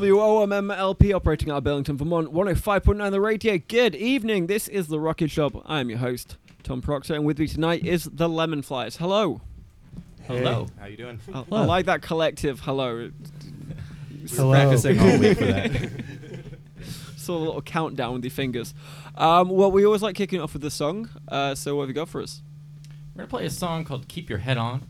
WOMMLP operating out of Burlington, Vermont, 105.9 the radio. Good evening. This is The Rocket Shop. I am your host, Tom Proctor, and with me tonight is the Lemon Flyers. Hello. Hello. How you doing? I, I like that collective hello. Hello. Practicing all week for that. Saw a little countdown with your fingers. Um, well, we always like kicking off with a song. Uh, so what have you got for us? We're gonna play a song called "Keep Your Head On."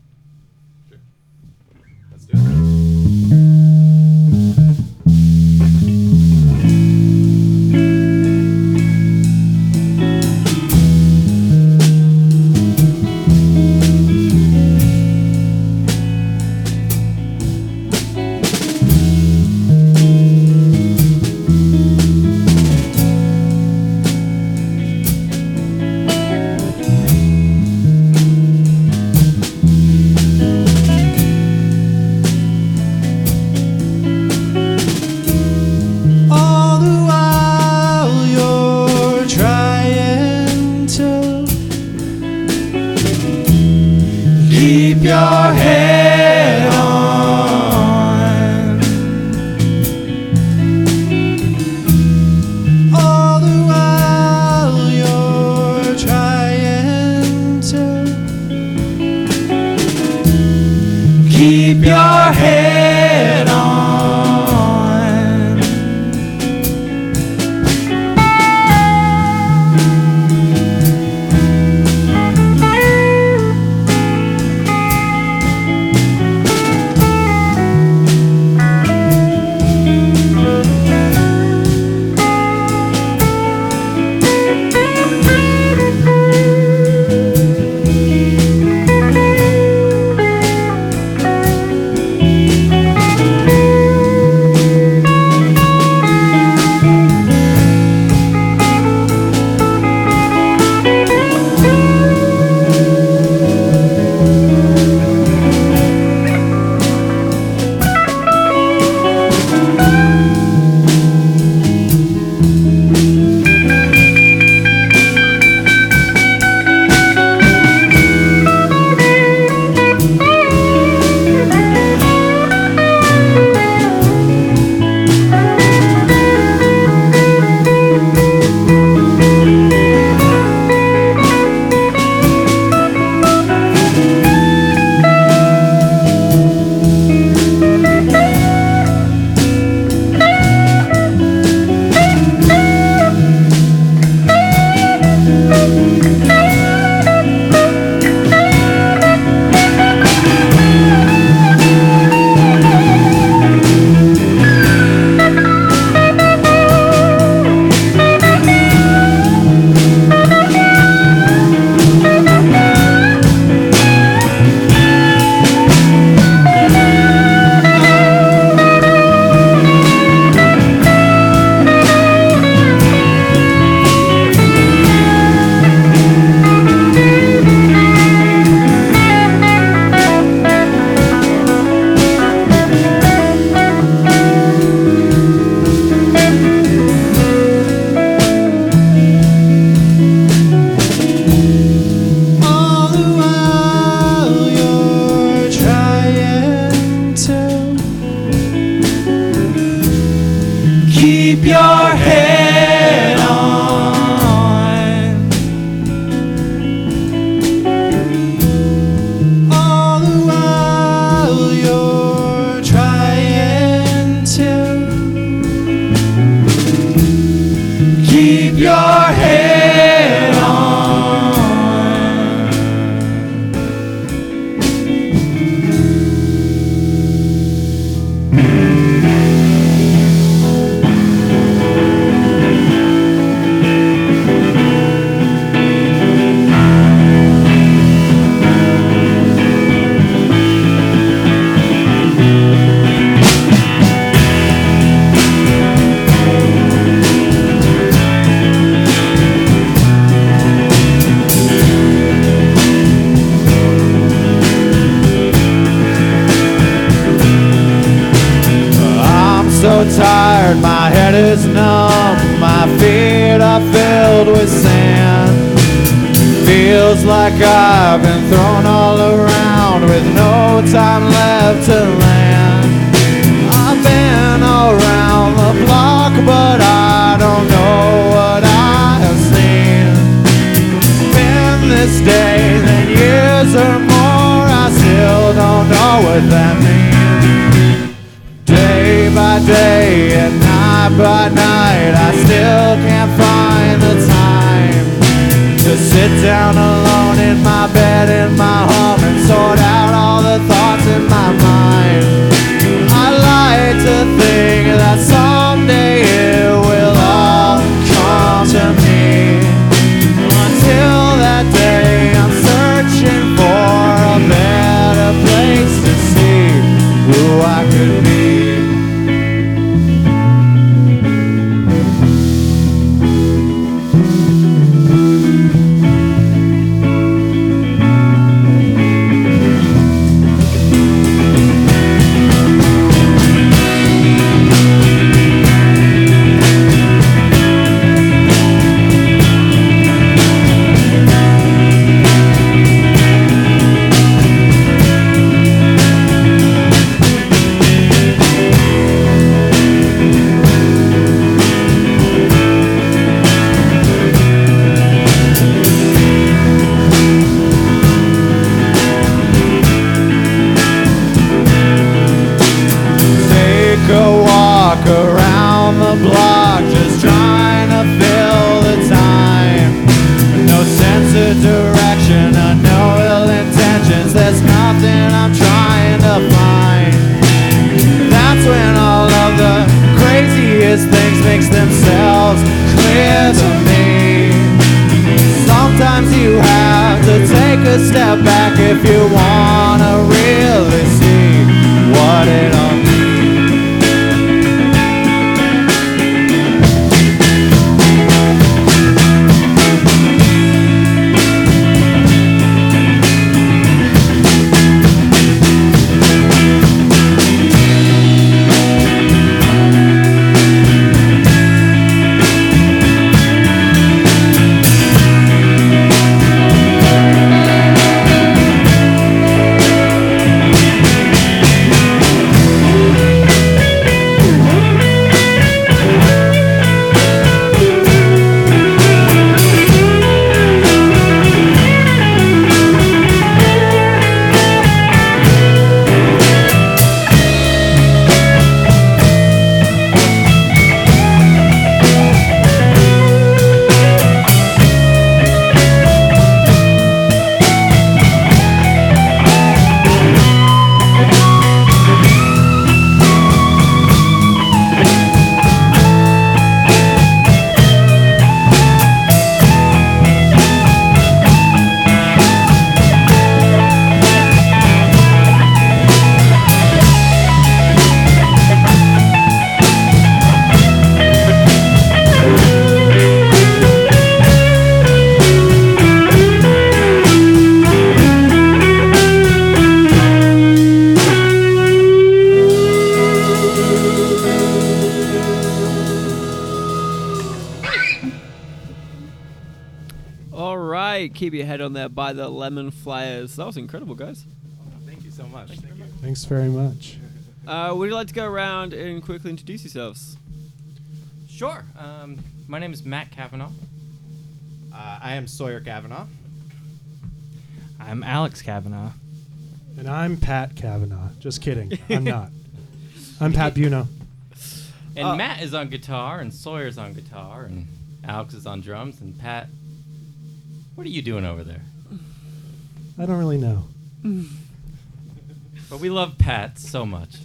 By the Lemon Flyers. That was incredible, guys. Thank you so much. Thank you. Thanks very much. Uh, would you like to go around and quickly introduce yourselves? Sure. Um, my name is Matt Kavanaugh. Uh, I am Sawyer Kavanaugh. I'm Alex Kavanaugh. And I'm Pat Kavanaugh. Just kidding. I'm not. I'm Pat Buno. And Uh, Matt is on guitar, and Sawyer's on guitar, and Alex is on drums, and Pat. What are you doing over there? I don't really know. But we love Pat so much.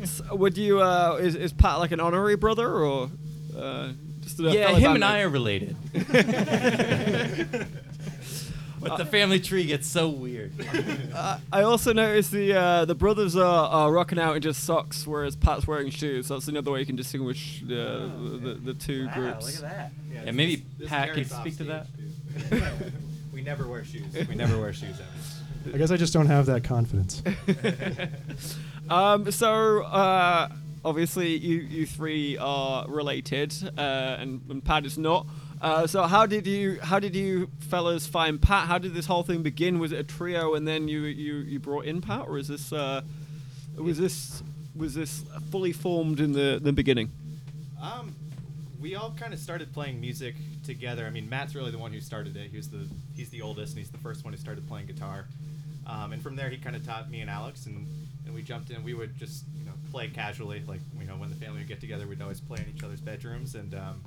S- would you? Uh, is is Pat like an honorary brother or? Uh, just a yeah, fellow him and bandmate? I are related. but the family tree gets so weird. Uh, I also noticed the uh, the brothers are, are rocking out in just socks, whereas Pat's wearing shoes. So that's another way you can distinguish uh, the, the two groups. that. Yeah, maybe Pat can speak to that. We never wear shoes. We never wear shoes ever. I guess I just don't have that confidence. Um, so uh, obviously you you three are related, uh, and, and Pat is not. Uh, so how did you how did you fellas find Pat? How did this whole thing begin? Was it a trio, and then you you, you brought in Pat, or is this uh, was this was this fully formed in the the beginning? Um, we all kind of started playing music together. I mean, Matt's really the one who started it. He was the he's the oldest, and he's the first one who started playing guitar. Um, and from there, he kind of taught me and Alex, and, and we jumped in. We would just you know play casually, like you know when the family would get together, we'd always play in each other's bedrooms, and um,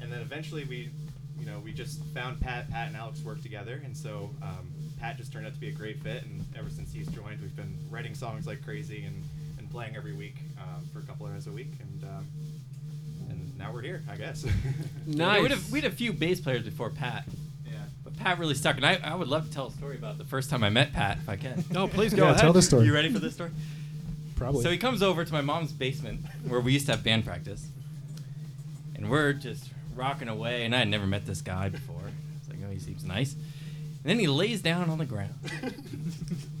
and then eventually we you know we just found Pat Pat and Alex worked together, and so um, Pat just turned out to be a great fit, and ever since he's joined, we've been writing songs like crazy and, and playing every week um, for a couple hours a week, and um, now we're here, I guess. Nice. Yeah, we, had a, we had a few bass players before Pat, yeah. but Pat really stuck. And I, I would love to tell a story about the first time I met Pat, if I can. No, please go yeah, ahead. tell the story. You ready for this story? Probably. So he comes over to my mom's basement where we used to have band practice, and we're just rocking away. And I had never met this guy before. It's like, oh, he seems nice. And then he lays down on the ground,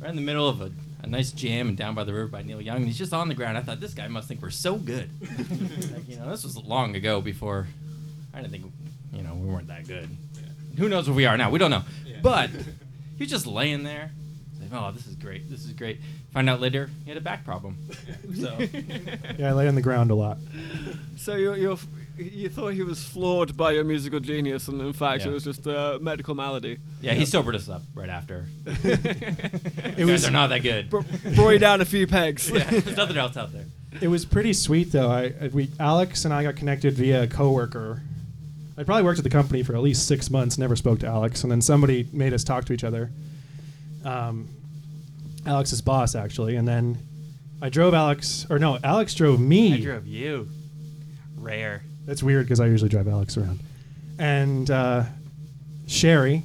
right in the middle of a, a nice jam and down by the river by Neil Young. And he's just on the ground. I thought this guy must think we're so good. like, you know, this was long ago before I didn't think, you know, we weren't that good. Who knows what we are now? We don't know. Yeah. But he was just laying there. Like, oh, this is great. This is great. Find out later he had a back problem. So yeah, I lay on the ground a lot. So you you you thought he was flawed by your musical genius, and in fact Yeah. it was just a medical malady. yeah, he sobered us up right after. It was guys are not that good. Bro- brought you down a few pegs. yeah, there's nothing else out there. it was pretty sweet though. I I- we Alex and I got connected via a coworker. I probably worked at the company for at least six months. Never spoke to Alex, and then somebody made us talk to each other. Um, Alex's boss actually, and then I drove Alex, or no, Alex drove me. I drove you. Rare. That's weird because I usually drive Alex around. And uh, Sherry,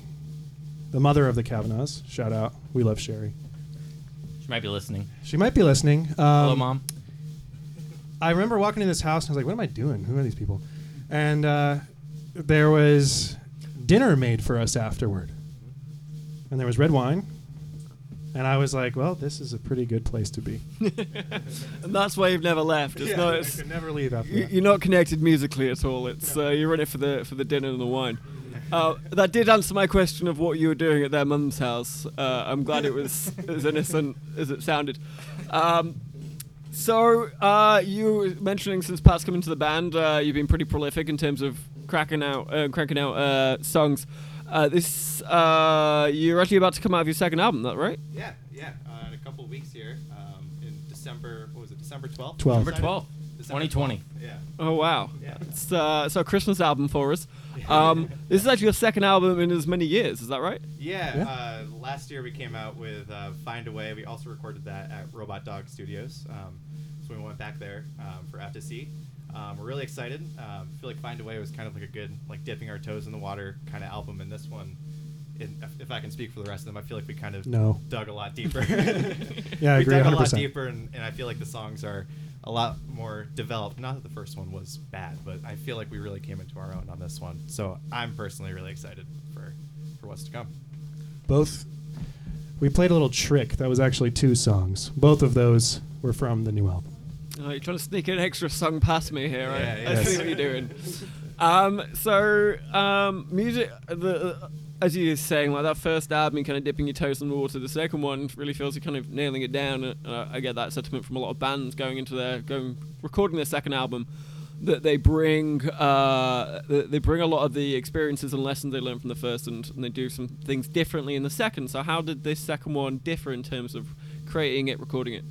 the mother of the Kavanaughs, shout out. We love Sherry. She might be listening. She might be listening. Um, Hello, mom. I remember walking in this house and I was like, what am I doing? Who are these people? And uh, there was dinner made for us afterward. And there was red wine. And I was like, well, this is a pretty good place to be. and that's why you've never left. It's not. I It's, could never leave after that. you're not connected musically at all. It's uh, you're in it for the for the dinner and the wine. Uh, that did answer my question of what you were doing at their mum's house. Uh, I'm glad it was as innocent as it sounded. Um, so uh, you were mentioning since Pat's come into the band, uh, you've been pretty prolific in terms of cracking out uh, cracking out uh, songs. Uh, this uh, you're actually about to come out with your second album, that right? Yeah, yeah. Uh, in a couple of weeks here, um, in December, what was it, December 12th? 12th. 12, December 2020. 12th, Yeah. Oh wow! Yeah. It's uh, so a Christmas album for us. Um, this is actually your second album in as many years. Is that right? Yeah, Yeah. Uh, last year we came out with uh, Find a Way. We also recorded that at Robot Dog Studios. Um, so we went back there um, for FTC. Um, we're really excited. Um, I feel like Find a Way was kind of like a good, like dipping our toes in the water kind of album. And this one, in, if- I can speak for the rest of them, I feel like we kind of No. dug a lot deeper. Yeah, I we agree dug a lot 100%. deeper, and, and I feel like the songs are a lot more developed. Not that the first one was bad, but I feel like we really came into our own on this one. So I'm personally really excited for for what's to come. Both. We played a little trick. That was actually two songs. Both of those were from the new album. Oh, you're trying to sneak an extra song past me here, right? Yeah, I see what you're doing. Um, so um, music, the uh, as you were saying, like that first album, kind of dipping your toes in the water. The second one really feels you're kind of nailing it down. Uh, I get that sentiment from a lot of bands going into their going recording their second album. That they bring, uh, they bring a lot of the experiences and lessons they learned from the first, and, and they do some things differently in the second. So, how did this second one differ in terms of creating it, recording it?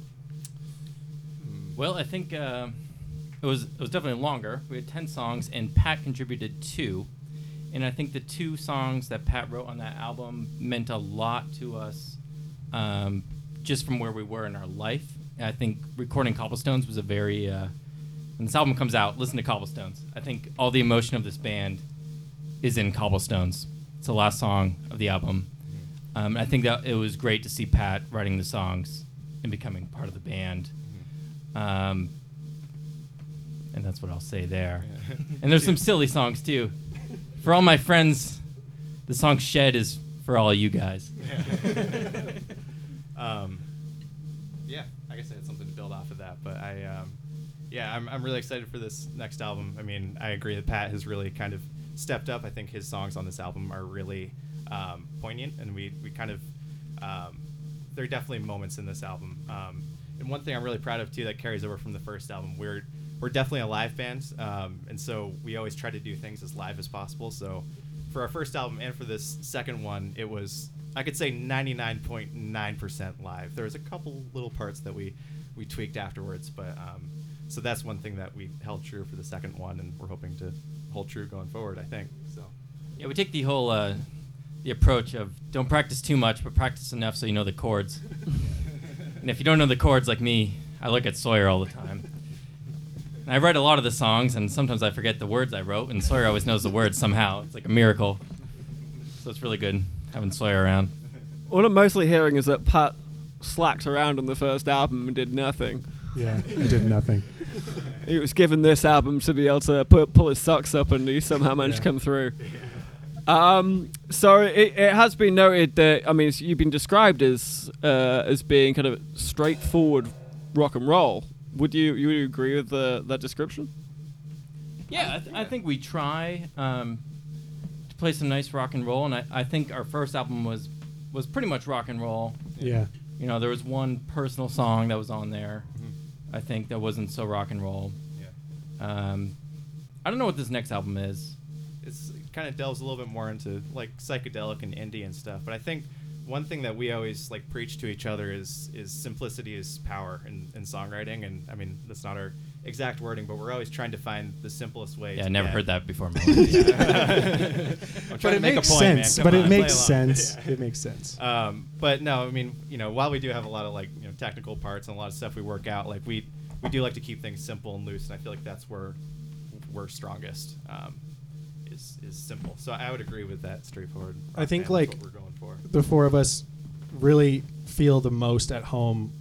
Well, I think uh, it was it was definitely longer. We had ten songs, and Pat contributed two. And I think the two songs that Pat wrote on that album meant a lot to us, um, just from where we were in our life. I think recording Cobblestones was a very. Uh, when this album comes out, listen to Cobblestones. I think all the emotion of this band is in Cobblestones. It's the last song of the album. Um, I think that it was great to see Pat writing the songs and becoming part of the band. Um, and that's what I'll say there. and there's some silly songs too. For all my friends, the song "Shed" is for all you guys. Yeah. um, yeah, I guess I had something to build off of that, but I, um, Yeah, I'm, I'm really excited for this next album. I mean, I agree that Pat has really kind of stepped up. I think his songs on this album are really um, poignant, and we, we kind of, um, there are definitely moments in this album. Um, and one thing I'm really proud of too that carries over from the first album, we're we're definitely a live band, um, and so we always try to do things as live as possible. So for our first album and for this second one, it was I could say 99.9% live. There was a couple little parts that we we tweaked afterwards, but um, so that's one thing that we held true for the second one, and we're hoping to hold true going forward. I think so. Yeah, we take the whole uh, the approach of don't practice too much, but practice enough so you know the chords. and if you don't know the chords like me, I look at Sawyer all the time. And I write a lot of the songs, and sometimes I forget the words I wrote, and Sawyer always knows the words somehow. It's like a miracle. So it's really good having Sawyer around. What I'm mostly hearing is that Pat slacked around on the first album and did nothing. Yeah, he did nothing. He was given this album to be able to pu- pull his socks up, and he somehow managed to come through. Um, so it, it has been noted that I mean you've been described as uh, as being kind of straightforward rock and roll. Would you you would agree with the, that description? Yeah, I, th- I think we try um, to play some nice rock and roll, and I, I think our first album was was pretty much rock and roll. Yeah. You know, there was one personal song that was on there. I think that wasn't so rock and roll. Yeah. Um, I don't know what this next album is. it's it kind of delves a little bit more into like psychedelic and indie and stuff. But I think one thing that we always like preach to each other is is simplicity is power in, in songwriting. And I mean that's not our exact wording, but we're always trying to find the simplest way. Yeah, to I never get- heard that before. I'm But trying to it make a makes point, sense. Come But on, it makes sense. Yeah. It makes sense. Um, but no, I mean, you know, while we do have a lot of like you know technical parts and a lot of stuff we work out, like we we do like to keep things simple and loose, and I feel like that's where we're strongest. Um, is is simple. So I would agree with that straightforward. I think, like, what we're going for. the four of us really feel the most at home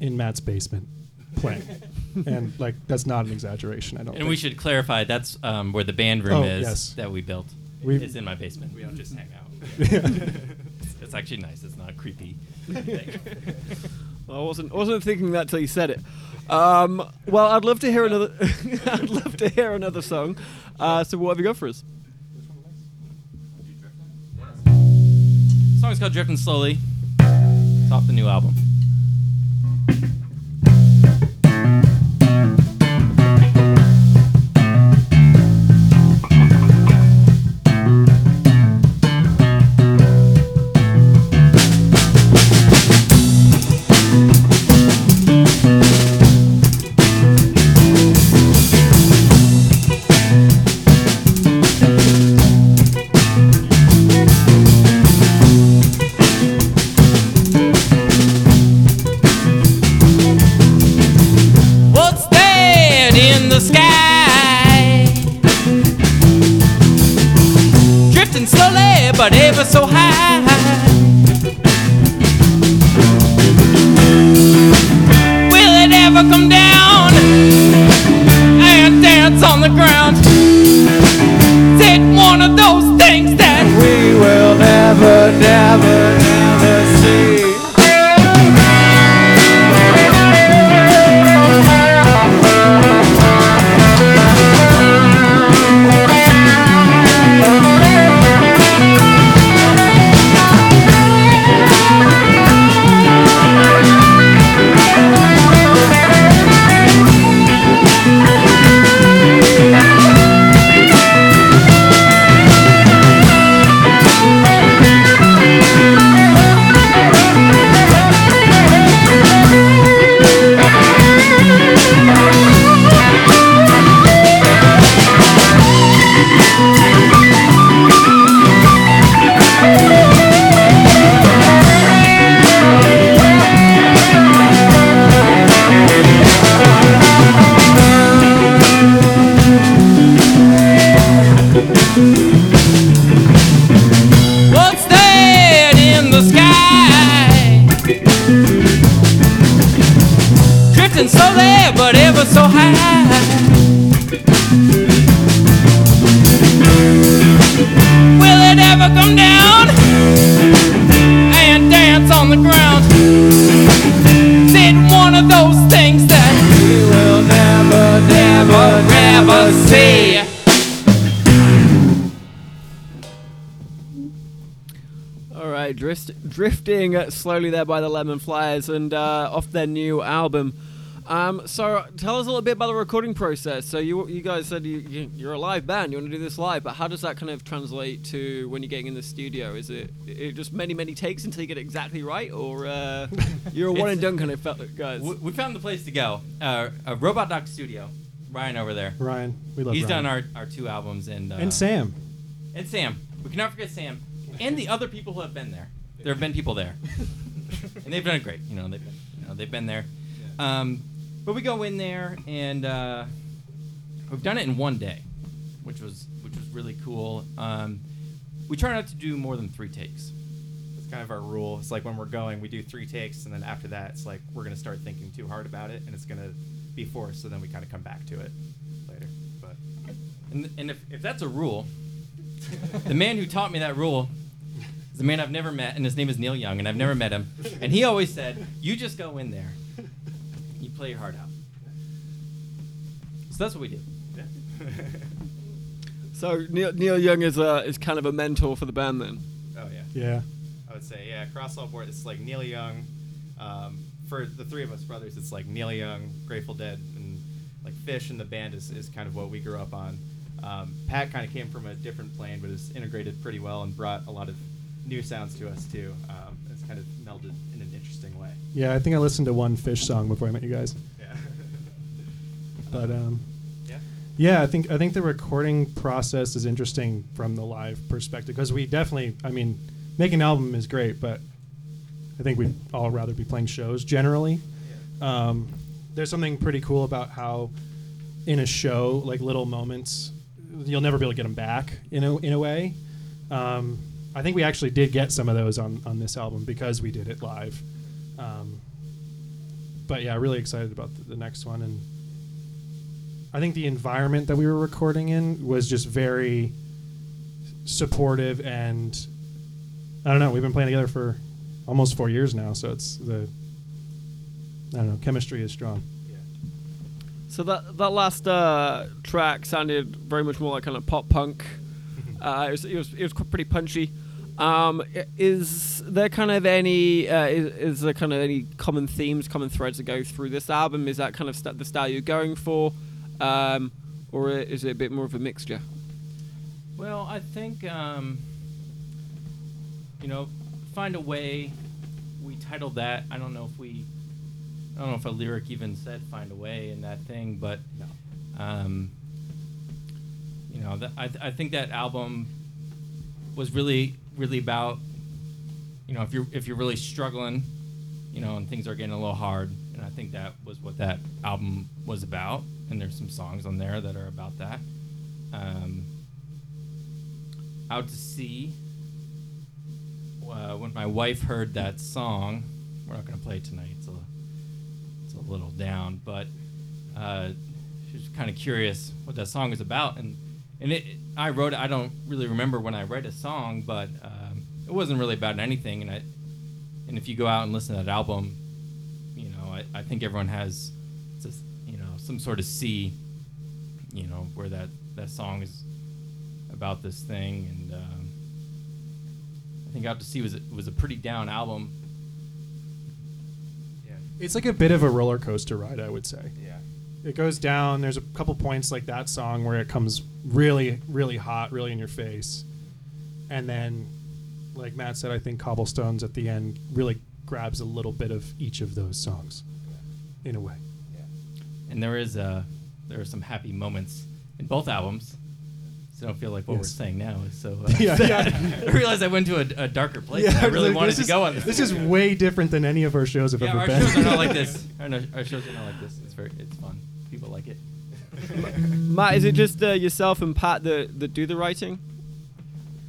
in Matt's basement playing. and like that's not an exaggeration, I don't and we should clarify that's um, where the band room Oh, is yes. that we built. We've- it's in my basement. We don't just hang out. It's, it's actually nice. It's not creepy. thing. I wasn't wasn't thinking that till you said it. Um, well, I'd love to hear another. I'd love to hear another song. Uh, so what have you got for us? Song's called "Drifting Slowly." It's off the new album. there, but ever so high. Will it ever come down and dance on the ground? Is it one of those things that we will never, never, never see? Drift, drifting slowly there by the Lemon Flyers and uh, off their new album um, so tell us a little bit about the recording process. So you you guys said you, you you're a live band, you want to do this live, but how does that kind of translate to when you're getting in the studio? Is it, it just many many takes until you get it exactly right, or uh, you're a one and done kind of fe- guys? We, we found the place to go. Uh, a Robot Dog Studio. Ryan over there. Ryan, we love He's Ryan. done our, our two albums and uh, and Sam. and Sam. We cannot forget Sam and the other people who have been there. There have been people there, and they've done it great. You know, they've been, you know, they've been there. Um, but we go in there and uh, we've done it in one day, which was which was really cool. Um, we try not to do more than three takes. It's kind of our rule. It's like when we're going, we do three takes, and then after that, it's like we're gonna start thinking too hard about it, and it's gonna be forced. So then we kind of come back to it later. But And, and if, if that's a rule, the man who taught me that rule is a man I've never met, and his name is Neil Young, and I've never met him. And he always said, "You just go in there, you play your heart out." So that's what we do. so Neil, Neil Young is uh, is kind of a mentor for the band then. oh yeah, Yeah. I would say yeah. Across all board, it's like Neil Young. Um, for the three of us brothers, it's like Neil Young, Grateful Dead, and like Phish and the band is, is kind of what we grew up on. Um, Pat kind of came from a different plane, but is integrated pretty well and brought a lot of new sounds to us too. Um, it's kind of melded Yeah, I think I listened to one Phish song before I met you guys. Yeah. But um, yeah. yeah, I think I think the recording process is interesting from the live perspective because we definitely, I mean, making an album is great, but I think we'd all rather be playing shows generally. Yeah. Um, there's something pretty cool about how in a show, like little moments, you'll never be able to get them back in a in a way. Um, I think we actually did get some of those on on this album because we did it live. Um, but yeah, really excited about the, the next one, and I think the environment that we were recording in was just very supportive, and I don't know. We've been playing together for almost four years now, so it's the I don't know. Chemistry is strong. Yeah. So that that last uh, track sounded very much more like kind of pop punk. Uh, it, was, it was it was pretty punchy. Um, is there kind of any uh, is, is there kind of any common themes, common threads that go through this album? Is that kind of st- the style you're going for, um, or is it a bit more of a mixture? Well, I think um, you know, find a way. We titled that. I don't know if we. I don't know if a lyric even said "find a way" in that thing, but um, you know, I, I think that album was really, really about. You know, if you're if you're really struggling, you know, and things are getting a little hard, and I think that was what that album was about. And there's some songs on there that are about that. Um, out to sea. Uh, when my wife heard that song, we're not going to play it tonight. It's a, it's a little down, but uh, she was kind of curious what that song is about, and and it, I wrote it. I don't really remember when I write a song, but um, it wasn't really about anything. And I, and if you go out and listen to that album, you know, I, I think everyone has, just, you know, some sort of sea, you know, where that that song is about this thing, and um, I think Out to Sea was was a pretty down album. Yeah. It's like a bit of a roller coaster ride, I would say. Yeah. It goes down. There's a couple points like that song where it comes really, really hot, really in your face, and then, like Matt said, I think Cobblestones at the end really grabs a little bit of each of those songs, in a way. Yeah. And there is uh, there are some happy moments in both albums. So I don't feel like what we're saying now is so. Uh, Yeah, yeah. I realized I went to a, a darker place. Yeah, I really like, wanted to is, go on this. This is way different than any of our shows have yeah, ever our been. shows are not like this. Our, our shows are not like this. It's very it's fun. People like it. Matt, is it just uh, yourself and Pat that, that do the writing?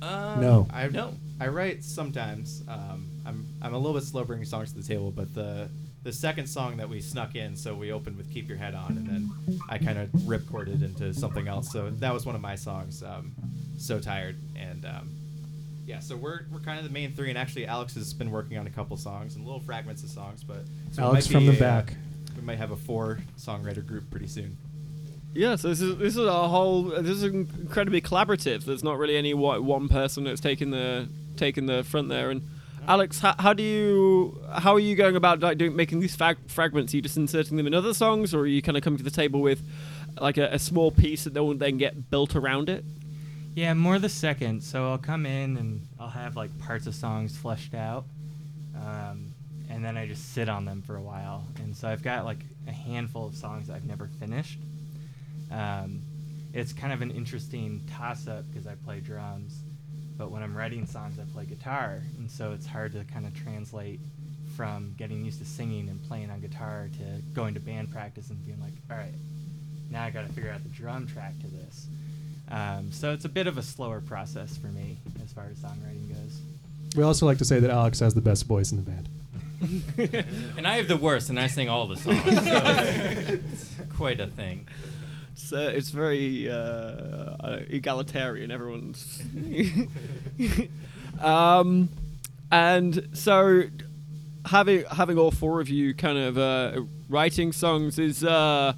Um, No. I No. I write sometimes. Um, I'm I'm a little bit slow bringing songs to the table, but the the second song that we snuck in, so we opened with "Keep Your Head On," and then I kind of ripcorded into something else. So that was one of my songs. Um, so tired, and um, yeah, so we're we're kind of the main three, and actually Alex has been working on a couple songs and little fragments of songs, but so it Alex might from the a, uh, back. we might have a four songwriter group pretty soon. Yeah, so this is this is a whole. This is incredibly collaborative. There's not really any one person that's taking the taking the front there. And Alex, how, how do you how are you going about like doing making these fag- fragments? Are you just inserting them in other songs, or are you kind of coming to the table with like a, a small piece that will then get built around it? Yeah, more the second. So I'll come in and I'll have like parts of songs fleshed out, um, and then I just sit on them for a while. And so I've got like a handful of songs I've never finished. Um, it's kind of an interesting toss-up because I play drums, but when I'm writing songs, I play guitar, and so it's hard to kind of translate from getting used to singing and playing on guitar to going to band practice and being like, all right, now I got to figure out the drum track to this. Um, so it's a bit of a slower process for me as far as songwriting goes. We also like to say that Alex has the best voice in the band. And I have the worst, and I sing all the songs. So it's quite a thing. So it's very uh, uh, egalitarian. Everyone's. um, and so having having all four of you kind of uh, writing songs is. Uh,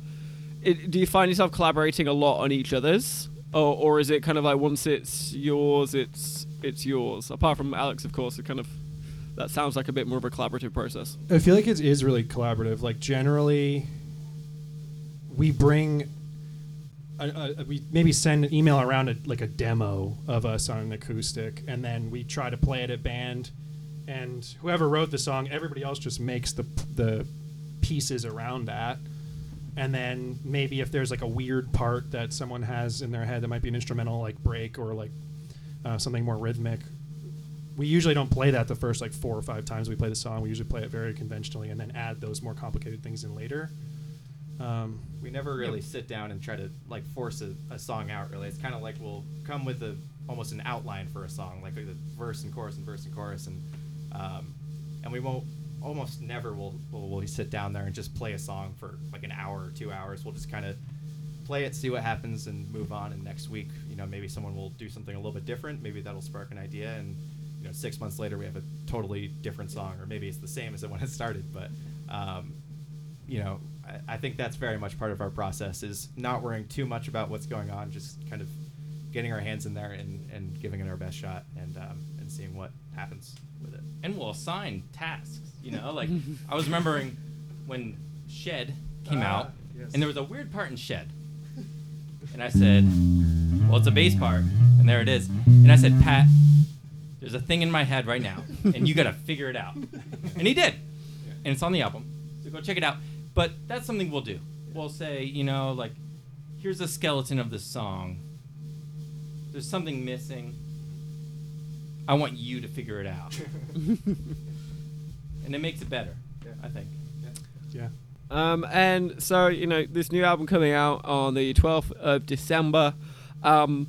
it, do you find yourself collaborating a lot on each other's, or, or is it kind of like once it's yours, it's it's yours? Apart from Alex, of course, it kind of that sounds like a bit more of a collaborative process. I feel like it is really collaborative. Like generally, we bring, we maybe send an email around a, like a demo of us on an acoustic, and then we try to play it at band. And whoever wrote the song, everybody else just makes the the pieces around that. And then maybe if there's like a weird part that someone has in their head that might be an instrumental like break or like uh, something more rhythmic, we usually don't play that the first like four or five times we play the song. We usually play it very conventionally and then add those more complicated things in later. Um, We never really sit down and try to like force a, a song out. Really, it's kind of like we'll come with a almost an outline for a song, like the verse and chorus and verse and chorus, and um, and we won't almost never will will we sit down there and just play a song for like an hour or two hours. We'll just kind of play it, see what happens, and move on. And next week, you know, maybe someone will do something a little bit different. Maybe that'll spark an idea, and you know, six months later, we have a totally different song, or maybe it's the same as it when it started. But um, you know, I, I think that's very much part of our process is not worrying too much about what's going on, just kind of getting our hands in there and, and giving it our best shot and um, and seeing what happens with it. And we'll assign tasks. You know, like I was remembering when Shed came Ah, out, yes. and there was a weird part in Shed, and I said, "Well, it's a bass part," and there it is. And I said, "Pat, there's a thing in my head right now, and you got to figure it out." And he did, and it's on the album. So go check it out. But that's something we'll do. We'll say, you know, like, here's a skeleton of the song. There's something missing. I want you to figure it out. and it makes it better, I think. yeah. Um, and so, you know, this new album coming out on the 12th of December. Um,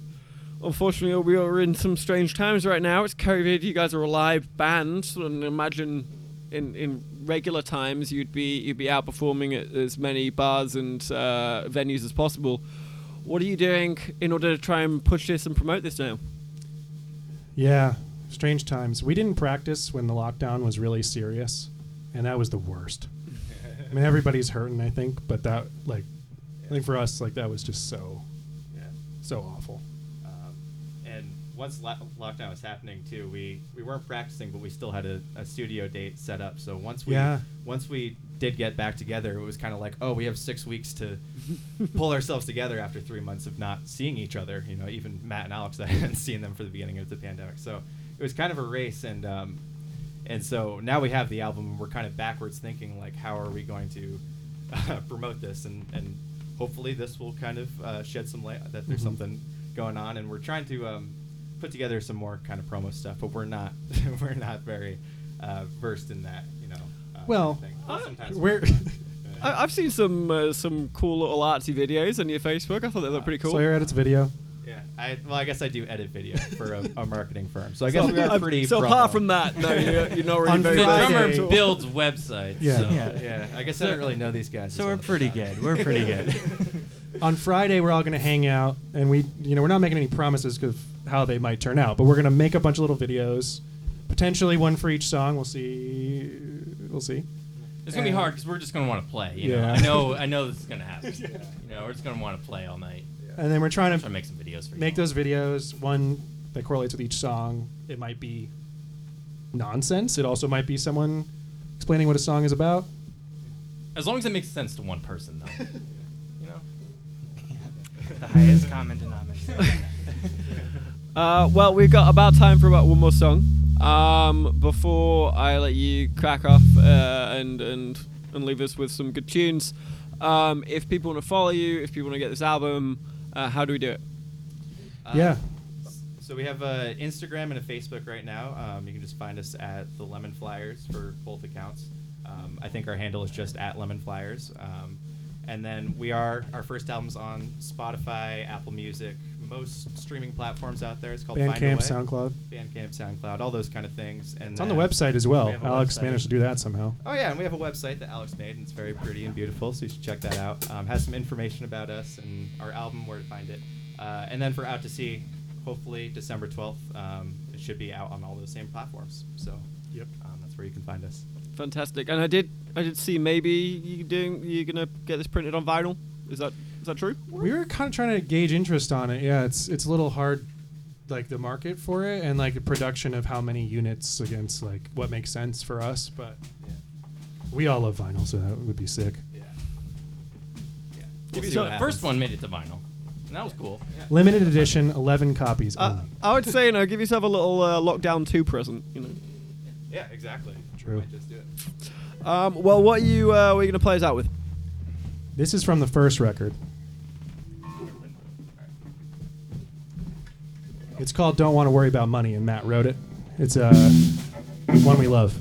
unfortunately, we are in some strange times right now. It's COVID. You guys are a live band, and imagine in, in regular times you'd be you'd be out performing at as many bars and uh, venues as possible. What are you doing in order to try and push this and promote this now? Yeah, strange times. We didn't practice when the lockdown was really serious, and that was the worst. I mean, everybody's hurting, I think, but that like, I think for us, like that was just so, Yeah. so awful. Once lo- lockdown was happening too, we, we weren't practicing, but we still had a, a studio date set up. So once we Yeah. once we did get back together, it was kind of like, oh, we have six weeks to pull ourselves together after three months of not seeing each other. You know, even Matt and Alex, I hadn't seen them for the beginning of the pandemic. So it was kind of a race, and um, and so now we have the album, and we're kind of backwards thinking, like, how are we going to uh, promote this, and and hopefully this will kind of uh, shed some light that there's Mhm. something going on, and we're trying to um, put together some more kind of promo stuff, but we're not we're not very uh, versed in that, you know. Uh, Well, thing. Well, sometimes We're I, I've seen some uh, some cool little artsy videos on your Facebook. I thought they looked pretty cool. Sawyer edits video. Yeah, I well, I guess I do edit video for a, a marketing firm, so I guess we are pretty. so pro apart from that, no, you're, you're not really very The Friday- drummer builds websites. Yeah. so- Yeah. Yeah, I guess I don't really know these guys. So we're pretty good. We're pretty good. On Friday, we're all going to hang out, and we, you know, we're not making any promises of how they might turn out, but we're going to make a bunch of little videos, potentially one for each song. We'll see. We'll see. It's gonna be hard because we're just gonna want to play. You know, Yeah. I know, I know this is gonna happen. yeah. You know, we're just gonna want to play all night. And then we're trying Try to to make some videos for you. make those videos one that correlates with each song. It might be nonsense. It also might be someone explaining what a song is about. As long as it makes sense to one person, though. you know. the highest common denominator. Uh, well, we've got about time for about one more song. Um, before I let you crack off uh, and and and leave us with some good tunes. Um, if people want to follow you, if people want to get this album, uh, how do we do it? yeah. So we have uh, Instagram and a Facebook right now. Um, you can just find us at the Lemon Flyers for both accounts. Um, I think our handle is just at Lemon Flyers. Um, and then we are our first album's on Spotify, Apple Music, most streaming platforms out there. It's called Find a Bandcamp, Way. SoundCloud. Bandcamp, SoundCloud, all those kind of things. And It's on the website as well. have a Alex website. managed to do that somehow. Oh yeah, and we have a website that Alex made, and it's very pretty and beautiful. So you should check that out. Um, has some information about us and our album, where to find it, uh, and then for Out to Sea, hopefully December twelfth, um, it should be out on all those same platforms. So Yep. um, that's where you can find us. Fantastic. And I did I did see maybe you doing you're gonna get this printed on vinyl. Is that is that true? We were kind of trying to gauge interest on it. Yeah, it's it's a little hard, like the market for it and like the production of how many units against like what makes sense for us. But Yeah. we all love vinyl, so that would be sick. Yeah. Yeah. Give We'll see yourself- what The first one made it to vinyl. And that was cool. Limited edition, eleven copies Uh, only. I would say you know give yourself a little uh, lockdown two present. You know. Yeah, exactly. True. We might just do it. Um, well, what you uh, what are you gonna play us out with? This is from the first record. It's called "Don't Want to Worry About Money," and Matt wrote it. It's uh, one we love.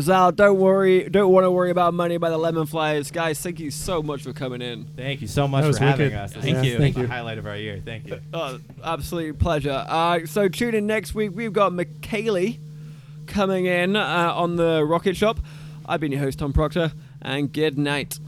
Us out. Don't worry, don't want to worry about money by the Lemon Flyers. Guys, thank you so much for coming in. Thank you so much That was for having wicked. us. This Thank is you. Thank the you. highlight of our year. Thank you. Uh, absolute pleasure. Uh, so tune in next week. We've got McKaylee coming in uh, on the Rocket Shop. I've been your host, Tom Proctor, and good night.